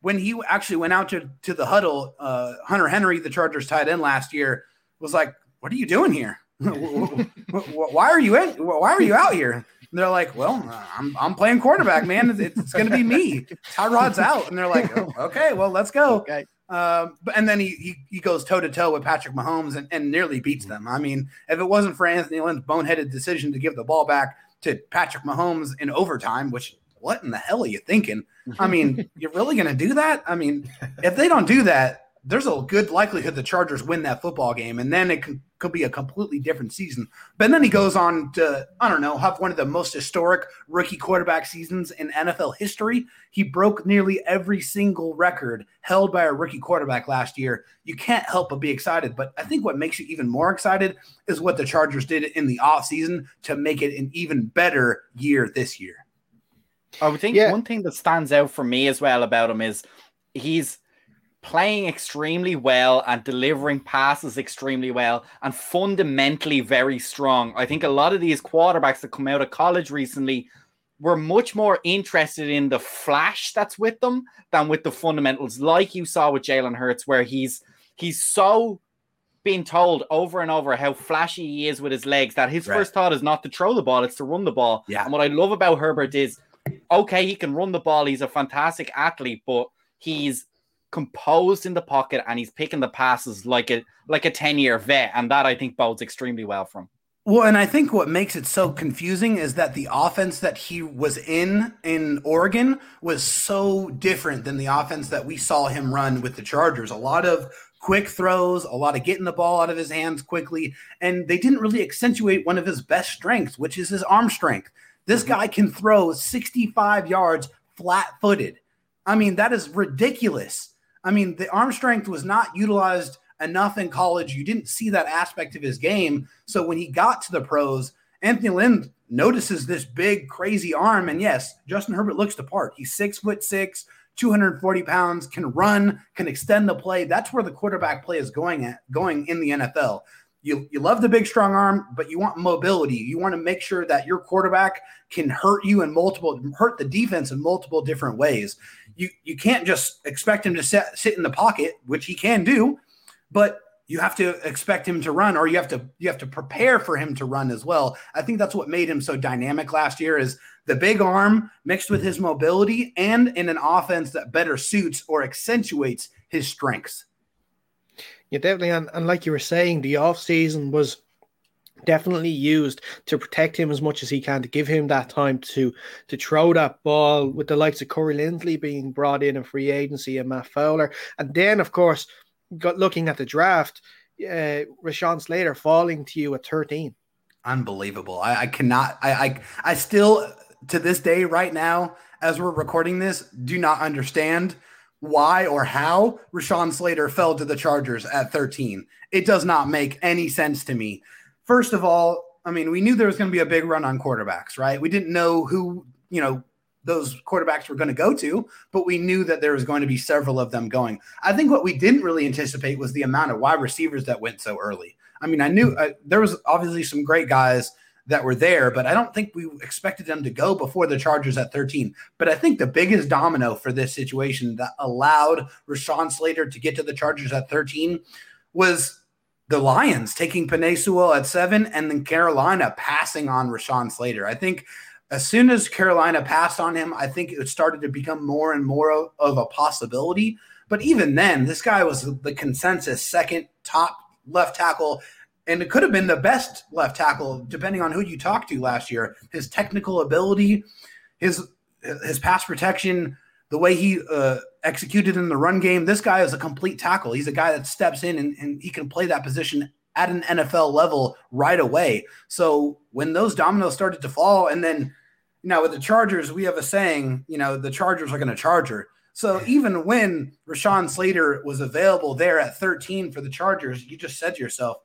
when he actually went out to, to the huddle, uh, Hunter Henry, the Chargers tight end last year, was like, "What are you doing here? why are you in? Why are you out here?" And they're like, "Well, I'm, I'm playing quarterback, man. It's, it's going to be me. Tyrod's out." And they're like, oh, "Okay, well, let's go." Okay. Um, but and then he he, he goes toe to toe with Patrick Mahomes and, and nearly beats them. I mean, if it wasn't for Anthony Lynn's boneheaded decision to give the ball back to Patrick Mahomes in overtime, which what in the hell are you thinking? I mean, you're really going to do that? I mean, if they don't do that, there's a good likelihood the Chargers win that football game, and then it could, could be a completely different season. But then he goes on to, I don't know, have one of the most historic rookie quarterback seasons in NFL history. He broke nearly every single record held by a rookie quarterback last year. You can't help but be excited. But I think what makes you even more excited is what the Chargers did in the offseason to make it an even better year this year. I would think yeah. one thing that stands out for me as well about him is he's playing extremely well and delivering passes extremely well and fundamentally very strong. I think a lot of these quarterbacks that come out of college recently were much more interested in the flash that's with them than with the fundamentals, like you saw with Jalen Hurts, where he's he's so being told over and over how flashy he is with his legs that his right. first thought is not to throw the ball, it's to run the ball. Yeah. And what I love about Herbert is okay, he can run the ball. He's a fantastic athlete, but he's composed in the pocket and he's picking the passes like a like a 10 year vet. And that I think bodes extremely well for him. Well, and I think what makes it so confusing is that the offense that he was in in Oregon was so different than the offense that we saw him run with the Chargers. A lot of quick throws, a lot of getting the ball out of his hands quickly, and they didn't really accentuate one of his best strengths, which is his arm strength. This mm-hmm. guy can throw 65 yards flat footed. I mean, that is ridiculous. I mean, the arm strength was not utilized enough in college. You didn't see that aspect of his game. So when he got to the pros, Anthony Lynn notices this big, crazy arm. And yes, Justin Herbert looks the part. He's six foot six, 240 pounds, can run, can extend the play. That's where the quarterback play is going at going in the NFL you, you love the big strong arm, but you want mobility. You want to make sure that your quarterback can hurt you in multiple hurt the defense in multiple different ways. you you can't just expect him to sit, sit in the pocket, which he can do, but you have to expect him to run or you have to you have to prepare for him to run as well. I think that's what made him so dynamic last year is the big arm mixed with his mobility and in an offense that better suits or accentuates his strengths. Yeah, definitely. And, and like you were saying, the off season was definitely used to protect him as much as he can to give him that time to to throw that ball with the likes of Corey Linsley being brought in in free agency and Matt Feiler. And then of course got looking at the draft, uh, Rashawn Slater falling to you at 13. Unbelievable. I, I cannot, I, I, I still, to this day, right now, as we're recording this, do not understand why or how Rashawn Slater fell to the Chargers at 13. It does not make any sense to me. First of all, I mean, we knew there was going to be a big run on quarterbacks, right? We didn't know who, you know, those quarterbacks were going to go to, but we knew that there was going to be several of them going. I think what we didn't really anticipate was the amount of wide receivers that went so early. I mean, I knew uh, there was obviously some great guys that were there, but I don't think we expected them to go before the Chargers at 13. But I think the biggest domino for this situation that allowed Rashawn Slater to get to the Chargers at 13 was the Lions taking Penei Sewell at seven and then Carolina passing on Rashawn Slater. I think as soon as Carolina passed on him, I think it started to become more and more of a possibility. But even then, this guy was the consensus second top left tackle, and it could have been the best left tackle, depending on who you talked to last year. His technical ability, his his pass protection, the way he uh, executed in the run game. This guy is a complete tackle. He's a guy that steps in and, and he can play that position at an NFL level right away. So when those dominoes started to fall, and then you know with the Chargers, we have a saying, you know, the Chargers are going to charger. So even when Rashawn Slater was available there at 13 for the Chargers, you just said to yourself,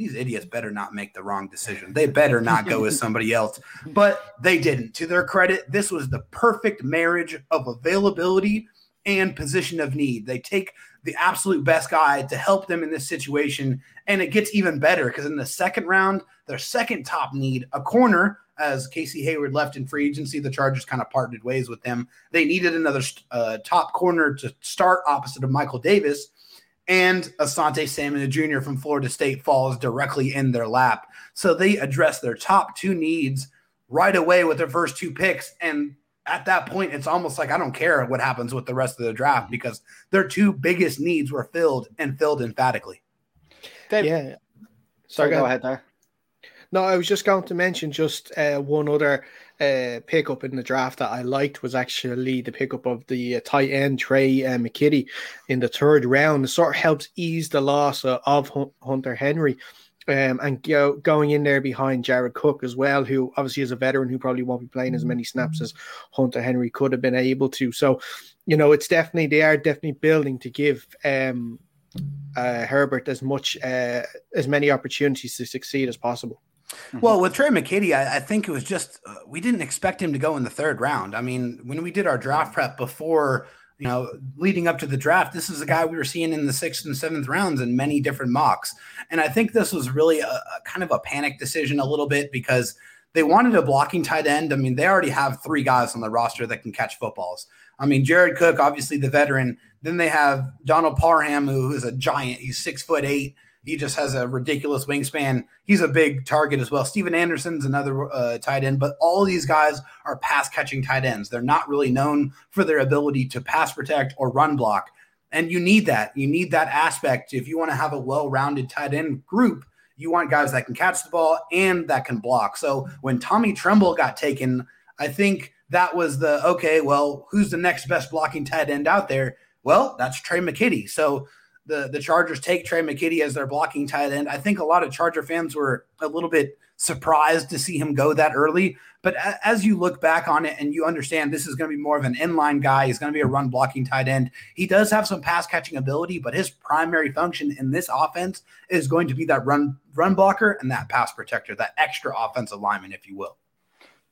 these idiots better not make the wrong decision. They better not go with somebody else. But they didn't. To their credit, this was the perfect marriage of availability and position of need. They take the absolute best guy to help them in this situation. And it gets even better because in the second round, their second top need, a corner, as Casey Hayward left in free agency, the Chargers kind of parted ways with them. They needed another uh, top corner to start opposite of Michael Davis. And Asante Samuel Jr. from Florida State falls directly in their lap. So they address their top two needs right away with their first two picks. And at that point, it's almost like I don't care what happens with the rest of the draft because their two biggest needs were filled and filled emphatically. Dave, yeah. Sorry, go ahead there. No, I was just going to mention just uh, one other uh, pickup in the draft that I liked was actually the pickup of the uh, tight end Trey uh, McKitty in the third round. It sort of helps ease the loss of Hunter Henry um, and go, going in there behind Jared Cook as well, who obviously is a veteran who probably won't be playing as many snaps as Hunter Henry could have been able to. So, you know, it's definitely they are definitely building to give um, uh, Herbert as much uh, as many opportunities to succeed as possible. Well, with Trey McKitty, I, I think it was just uh, we didn't expect him to go in the third round. I mean, when we did our draft prep before you know, leading up to the draft, this is a guy we were seeing in the sixth and seventh rounds in many different mocks. And I think this was really a, a, kind of a panic decision a little bit because they wanted a blocking tight end. I mean, they already have three guys on the roster that can catch footballs. I mean, Jared Cook, obviously the veteran. Then they have Donald Parham, who is a giant. He's six foot eight. He just has a ridiculous wingspan. He's a big target as well. Stephen Anderson's another uh, tight end, but all these guys are pass catching tight ends. They're not really known for their ability to pass protect or run block. And you need that. You need that aspect. If you want to have a well rounded tight end group, you want guys that can catch the ball and that can block. So when Tommy Tremble got taken, I think that was the okay, well, who's the next best blocking tight end out there? Well, that's Tre McKitty. So the the Chargers take Trey McKitty as their blocking tight end. I think a lot of Charger fans were a little bit surprised to see him go that early. But as you look back on it and you understand this is going to be more of an inline guy, he's going to be a run blocking tight end. He does have some pass catching ability, but his primary function in this offense is going to be that run run blocker and that pass protector, that extra offensive lineman, if you will.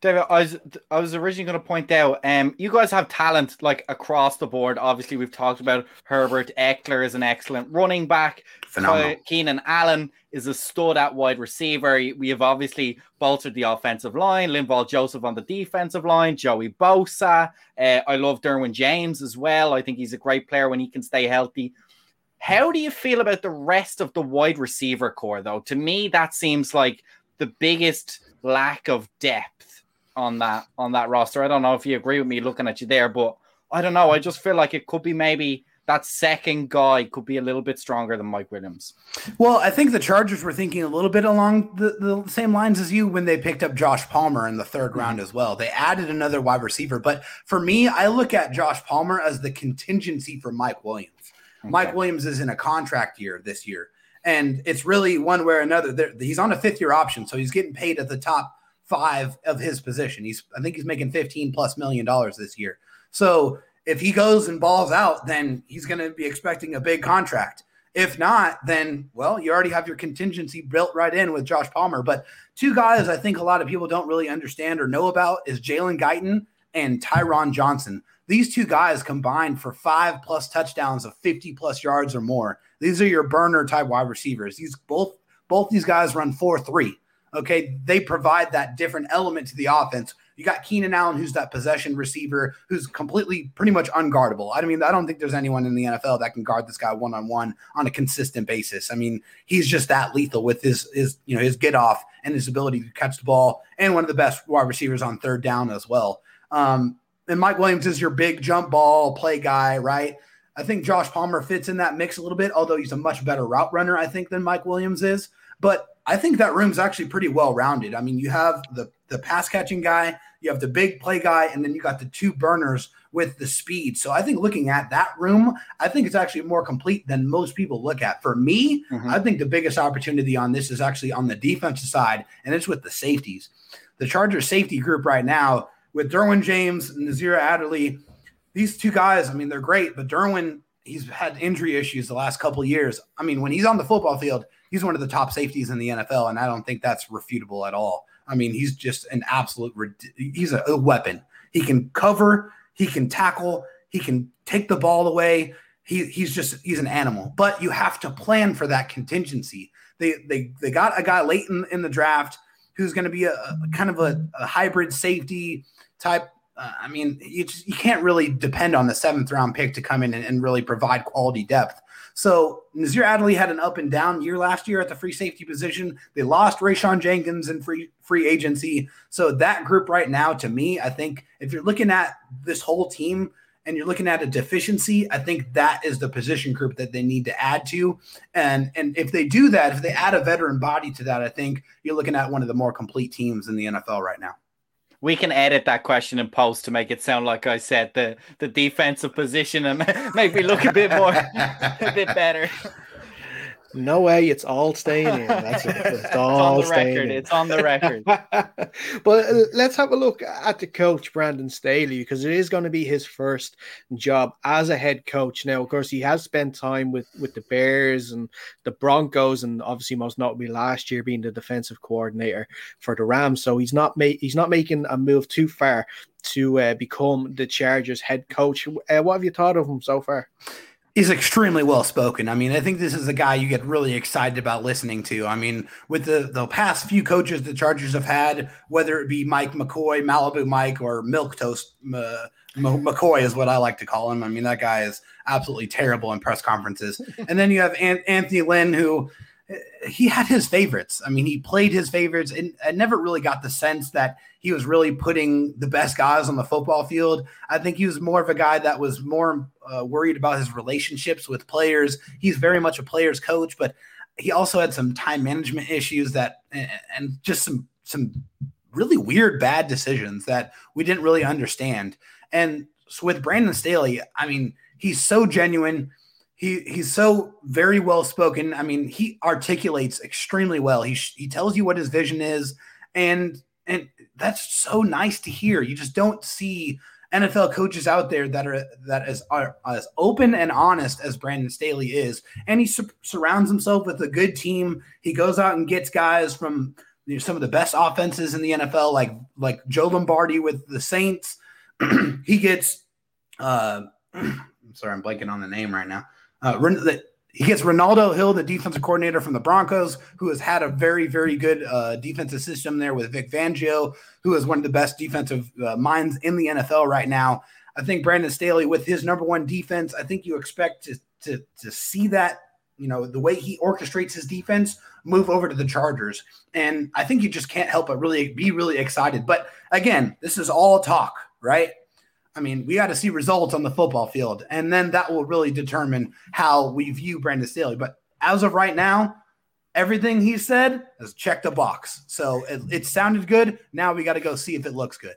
David, I was I was originally going to point out, um, you guys have talent like across the board. Obviously, we've talked about Herbert Ekeler is an excellent running back. Phenomenal. Keenan Allen is a stud at wide receiver. We have obviously bolstered the offensive line. Linval Joseph on the defensive line. Joey Bosa. Uh, I love Derwin James as well. I think he's a great player when he can stay healthy. How do you feel about the rest of the wide receiver core, though? To me, that seems like the biggest lack of depth on that on that roster. I don't know if you agree with me looking at you there, but I don't know. I just feel like it could be maybe that second guy could be a little bit stronger than Mike Williams. Well, I think the Chargers were thinking a little bit along the, the same lines as you when they picked up Josh Palmer in the 3rd mm-hmm. round as well. They added another wide receiver, but for me, I look at Josh Palmer as the contingency for Mike Williams. Okay. Mike Williams is in a contract year this year, and it's really one way or another. He's on a fifth year option, so he's getting paid at the top five of his position. He's I think he's making 15 plus million dollars this year. So if he goes and balls out, then he's going to be expecting a big contract. If not, then well, you already have your contingency built right in with Josh Palmer. But two guys I think a lot of people don't really understand or know about is Jalen Guyton and Tyron Johnson. These two guys combined for five plus touchdowns of 50 plus yards or more. These are your burner type wide receivers. These both both these guys run 4-3. Okay, they provide that different element to the offense. You got Keenan Allen, who's that possession receiver, who's completely pretty much unguardable. I mean, I don't think there's anyone in the NFL that can guard this guy one on one on a consistent basis. I mean, he's just that lethal with his his you know his get off and his ability to catch the ball, and one of the best wide receivers on third down as well. Um, and Mike Williams is your big jump ball play guy, right? I think Josh Palmer fits in that mix a little bit, although he's a much better route runner, I think, than Mike Williams is. But I think that room's actually pretty well rounded. I mean, you have the the pass catching guy, you have the big play guy, and then you got the two burners with the speed. So I think looking at that room, I think it's actually more complete than most people look at. For me, mm-hmm. I think the biggest opportunity on this is actually on the defensive side, and it's with the safeties. The Chargers safety group right now with Derwin James and Nasir Adderley, these two guys, I mean, they're great, but Derwin, he's had injury issues the last couple years. I mean, when he's on the football field, he's one of the top safeties in the NFL, and I don't think that's refutable at all. I mean, he's just an absolute he's a, a weapon. He can cover, he can tackle, he can take the ball away. He, he's just he's an animal. But you have to plan for that contingency. They they they got a guy late in, in the draft who's going to be a, a, kind of a, a hybrid safety type uh, I mean, you just, you can't really depend on the seventh round pick to come in and, and, really provide quality depth. So Nasir Adderley had an up and down year last year at the free safety position. They lost Rayshawn Jenkins in free free agency. So that group right now, to me, I think if you're looking at this whole team and you're looking at a deficiency, I think that is the position group that they need to add to. And and if they do that, if they add a veteran body to that, I think you're looking at one of the more complete teams in the NFL right now we can edit that question in post to make it sound like I said the the defensive position and make me look a bit more a bit better. No way, it's all staying in. That's it. It's all it's on the record. In. It's on the record. but uh, let's have a look at the coach Brandon Staley because it is going to be his first job as a head coach. Now, of course, he has spent time with with the Bears and the Broncos, and obviously most notably last year being the defensive coordinator for the Rams. So he's not ma- he's not making a move too far to uh, become the Chargers head coach. Uh, what have you thought of him so far? He's extremely well spoken. I mean, I think this is a guy you get really excited about listening to. I mean, with the, the past few coaches the Chargers have had, whether it be Mike McCoy, Malibu Mike, or Milk Toast uh, McCoy is what I like to call him. I mean, that guy is absolutely terrible in press conferences. and then you have Anthony Lynn, who he had his favorites. I mean, he played his favorites, and I never really got the sense that he was really putting the best guys on the football field. I think he was more of a guy that was more uh, worried about his relationships with players. He's very much a player's coach, but he also had some time management issues that, and just some some really weird bad decisions that we didn't really understand. And so with Brandon Staley, I mean, he's so genuine he he's so very well spoken. I mean, he articulates extremely well. He he tells you what his vision is, and and that's so nice to hear. You just don't see NFL coaches out there that are that is are as open and honest as Brandon Staley is, and he su- surrounds himself with a good team. He goes out and gets guys from you know, some of the best offenses in the NFL, like like Joe Lombardi with the Saints. he gets. Uh, I'm sorry, I'm blanking on the name right now. Uh, he gets Renaldo Hill, the defensive coordinator from the Broncos, who has had a very, very good uh, defensive system there with Vic Fangio, who is one of the best defensive uh, minds in the NFL right now. I think Brandon Staley, with his number one defense, I think you expect to, to, to see that, you know, the way he orchestrates his defense move over to the Chargers. And I think you just can't help but really be really excited. But again, this is all talk, right? I mean, we got to see results on the football field, and then that will really determine how we view Brandon Staley. But as of right now, everything he said has checked a box. So it, it sounded good. Now we got to go see if it looks good.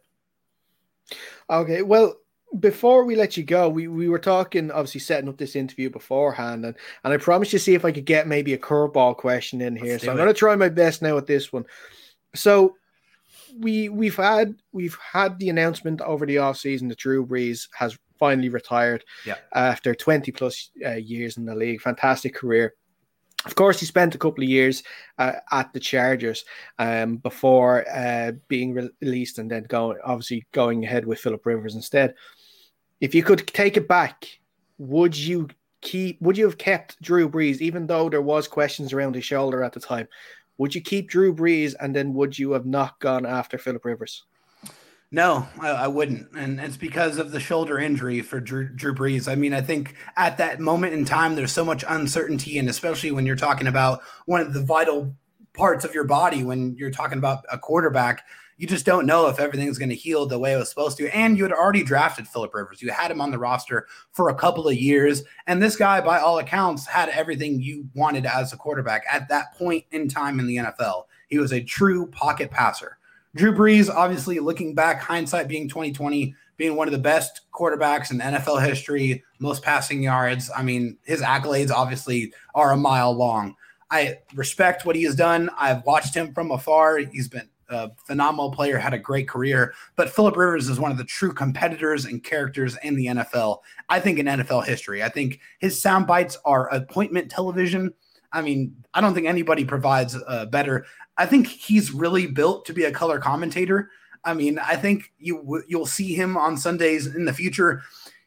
Okay. Well, before we let you go, we, we were talking, obviously setting up this interview beforehand, and, and I promised to see if I could get maybe a curveball question in here. so I'm going to try my best now with this one. So we we've had we've had the announcement over the off season that Drew Brees has finally retired yeah. after 20 plus uh, years in the league. Fantastic career. Of course, he spent a couple of years uh, at the Chargers um, before uh, being re- released and then going, obviously, going ahead with Philip Rivers instead. If you could take it back, would you keep? Would you have kept Drew Brees, even though there was questions around his shoulder at the time? Would you keep Drew Brees and then would you have not gone after Philip Rivers? No, I, I, wouldn't, and it's because of the shoulder injury for Drew, Drew Brees. I mean, I think at that moment in time, there's so much uncertainty, and especially when you're talking about one of the vital parts of your body, when you're talking about a quarterback, you just don't know if everything's going to heal the way it was supposed to. And you had already drafted Philip Rivers. You had him on the roster for a couple of years. And this guy, by all accounts, had everything you wanted as a quarterback at that point in time in the NFL. He was a true pocket passer. Drew Brees, obviously looking back, hindsight being 2020, being one of the best quarterbacks in NFL history, most passing yards. I mean, his accolades obviously are a mile long. I respect what he has done. I've watched him from afar. He's been a phenomenal player, had a great career. But Philip Rivers is one of the true competitors and characters in the NFL. I think in NFL history, I think his sound bites are appointment television. I mean, I don't think anybody provides uh, better. I think he's really built to be a color commentator. I mean, I think you you'll see him on Sundays in the future.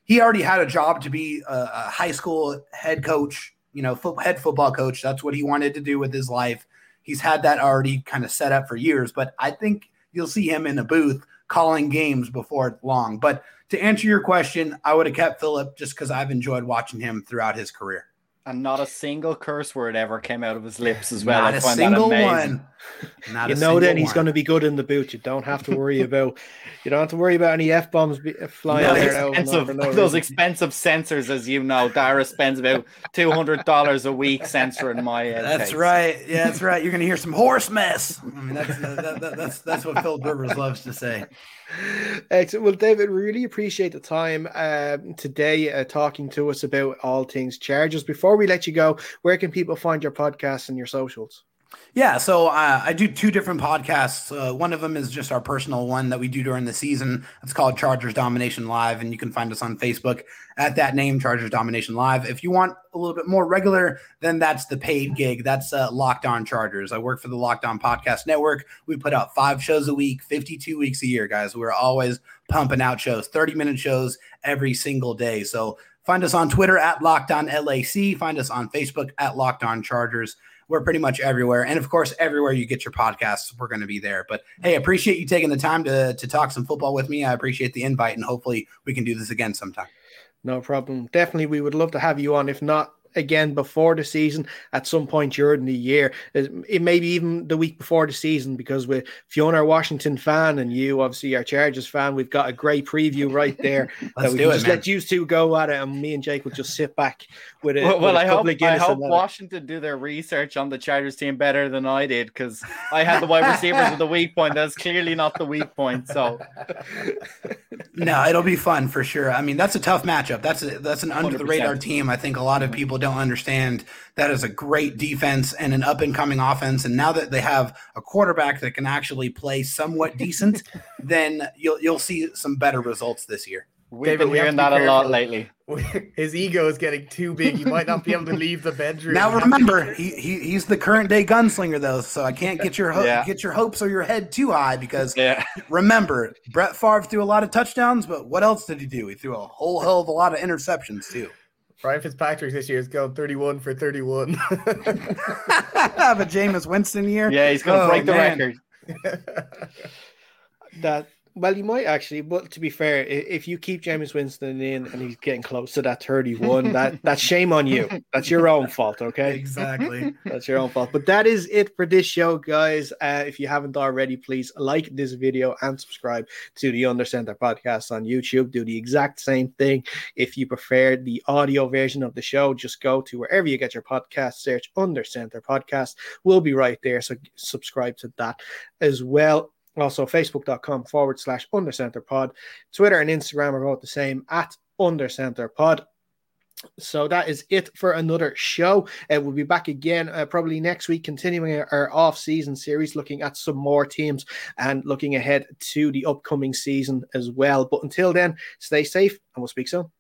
He already had a job to be a, a high school head coach, you know, fo- head football coach. That's what he wanted to do with his life he's had that already kind of set up for years. But I think you'll see him in a booth calling games before long. But to answer your question, I would have kept Philip just because I've enjoyed watching him throughout his career. And not a single curse word ever came out of his lips as well. Not I a single one. Not you know then he's going to be good in the boot. You don't have to worry about. You don't have to worry about any f bombs flying those there. Expensive, no those expensive censors, as you know, Dara spends about two hundred dollars a week censoring my. Uh, that's case. right. Yeah, that's right. You're going to hear some horse mess. I mean, that's uh, that, that, that's that's what Phil Rivers loves to say. Excellent. Well, David, really appreciate the time um, today uh, talking to us about all things Chargers. Before we let you go, where can people find your podcast and your socials? Yeah, so uh, I do two different podcasts. Uh, one of them is just our personal one that we do during the season. It's called Chargers Domination Live, and you can find us on Facebook at that name, Chargers Domination Live. If you want a little bit more regular, then that's the paid gig. That's uh, Locked On Chargers. I work for the Locked On Podcast Network. We put out five shows a week, 52 weeks a year, guys. We're always pumping out shows, 30 minute shows every single day. So find us on Twitter at Locked On LAC. Find us on Facebook at Locked On Chargers we're pretty much everywhere. And of course, everywhere you get your podcasts, we're going to be there. But hey, appreciate you taking the time to, to talk some football with me. I appreciate the invite, and hopefully we can do this again sometime. No problem. Definitely, we would love to have you on. If not, again before the season at some point during the year. It may be even the week before the season because with Fiona, our Washington fan, and you, obviously, our Chargers fan, we've got a great preview right there. Let's do it, just man. let you two go at it, and me and Jake will just sit back with it. Well, well I hope, I hope Washington do their research on the Chargers team better than I did because I had the wide receivers of the weak point. That's clearly not the weak point. So, no, it'll be fun for sure. I mean, that's a tough matchup. That's a, that's an under the radar team. I think a lot of people don't understand that is a great defense and an up and coming offense. And now that they have a quarterback that can actually play somewhat decent, then you'll you'll see some better results this year. We've David, been we hearing that a lot lately. His ego is getting too big. He might not be able to leave the bedroom. Now remember, he, he he's the current day gunslinger though, so I can't get your ho- Yeah. get your hopes or your head too high because Yeah. remember, Brett Favre threw a lot of touchdowns, but what else did he do? He threw a whole hell of a lot of interceptions too. Ryan Fitzpatrick this year is going 31 for 31. Have a Jameis Winston year. Yeah, he's going to Oh, break the man. record. That well, you might actually, but to be fair, if you keep Jameis Winston in and he's getting close to that 31, that that's shame on you. That's your own fault, okay? Exactly. That's your own fault. But that is it for this show, guys. Uh, if you haven't already, please like this video and subscribe to the Under Center podcast on YouTube. Do the exact same thing. If you prefer the audio version of the show, just go to wherever you get your podcast, search Under Center Podcast. We'll be right there. So subscribe to that as well. Also, facebook.com forward slash undercenter pod. Twitter and Instagram are both the same at undercenter pod. So that is it for another show. Uh, we'll be back again uh, probably next week, continuing our, our off-season series, looking at some more teams and looking ahead to the upcoming season as well. But until then, stay safe and we'll speak soon.